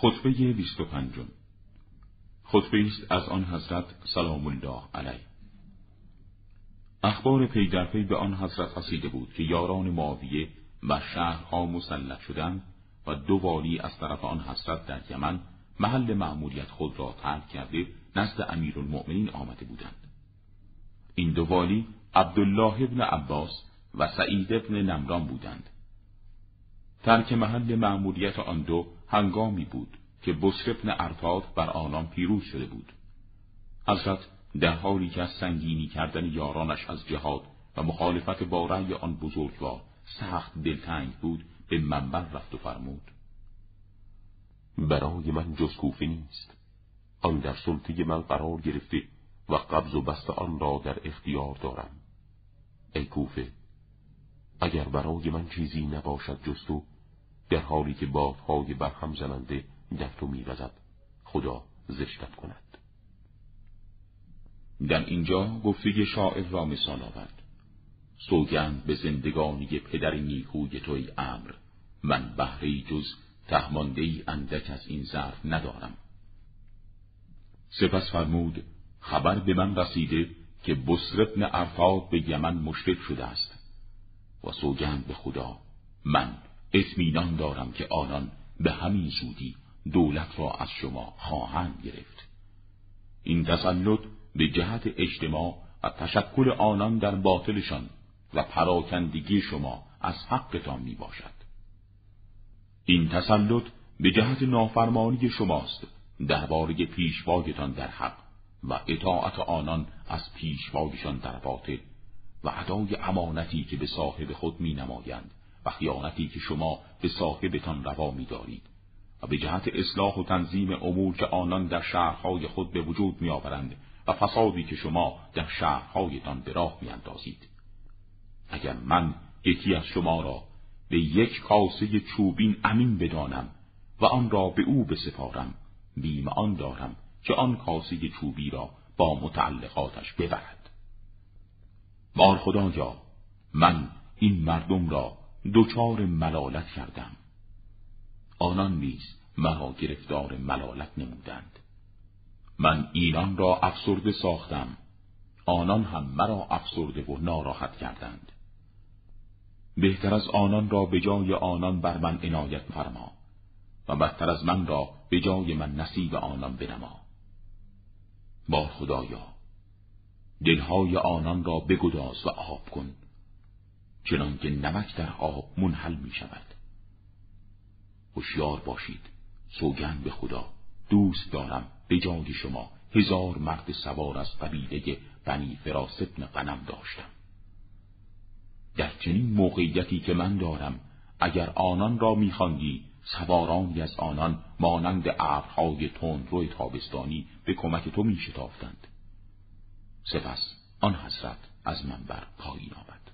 خطبه 25 خطبه است از آن حضرت سلام الله علیه. اخبار پی در پی به آن حضرت رسیده بود که یاران معاویه و شهرها مسلط شدند و دو والی از طرف آن حضرت در یمن محل معمولیت خود را ترک کرده نزد امیرالمؤمنین آمده بودند. این دو والی عبدالله ابن عباس و سعید ابن نمران بودند. ترک محل معمولیت آن دو هنگامی بود که بسر ارتاد بر آنان پیروز شده بود. حضرت در حالی که از سنگینی کردن یارانش از جهاد و مخالفت با رأی آن بزرگوار سخت دلتنگ بود به منبر رفت و فرمود برای من جز کوفه نیست. آن در سلطه من قرار گرفته و قبض و بست آن را در اختیار دارم. ای کوفه اگر برای من چیزی نباشد جز در حالی که بادهای برهم زننده در تو میوزد خدا زشتت کند. در اینجا گفته شاعر را مثال آورد. سوگند به زندگانی پدر نیکوی توی امر من بهره جز تهمانده ای اندک از این ظرف ندارم. سپس فرمود خبر به من رسیده که بسر ابن به یمن مشرک شده است. و سوگند به خدا من اطمینان دارم که آنان به همین زودی دولت را از شما خواهند گرفت این تسلط به جهت اجتماع و تشکل آنان در باطلشان و پراکندگی شما از حقتان می باشد. این تسلط به جهت نافرمانی شماست درباره پیشوایتان در حق و اطاعت آنان از پیشوایشان در باطل و ادای امانتی که به صاحب خود می نمایند و خیانتی که شما به صاحبتان روا می دارید و به جهت اصلاح و تنظیم امور که آنان در شهرهای خود به وجود می آورند و فسادی که شما در شهرهایتان به راه می اندازید. اگر من یکی از شما را به یک کاسه چوبین امین بدانم و آن را به او بسپارم بیم آن دارم که آن کاسه چوبی را با متعلقاتش ببرد بار خدایا من این مردم را دچار ملالت کردم. آنان نیز مرا گرفتار ملالت نمودند. من اینان را افسرده ساختم. آنان هم مرا افسرده و ناراحت کردند. بهتر از آنان را به جای آنان بر من عنایت فرما و بدتر از من را به جای من نصیب آنان بنما. با خدایا دلهای آنان را بگداز و آب کن. چنانکه نمک در آب منحل می شود هوشیار باشید. سوگند به خدا. دوست دارم. به جای شما هزار مرد سوار از قبیله بنی فراس ابن قنم داشتم. در چنین موقعیتی که من دارم اگر آنان را میخواندی سوارانی از آنان مانند ابرهای روی تابستانی به کمک تو میشتافتند. سپس آن حسرت از من بر پایین آمد.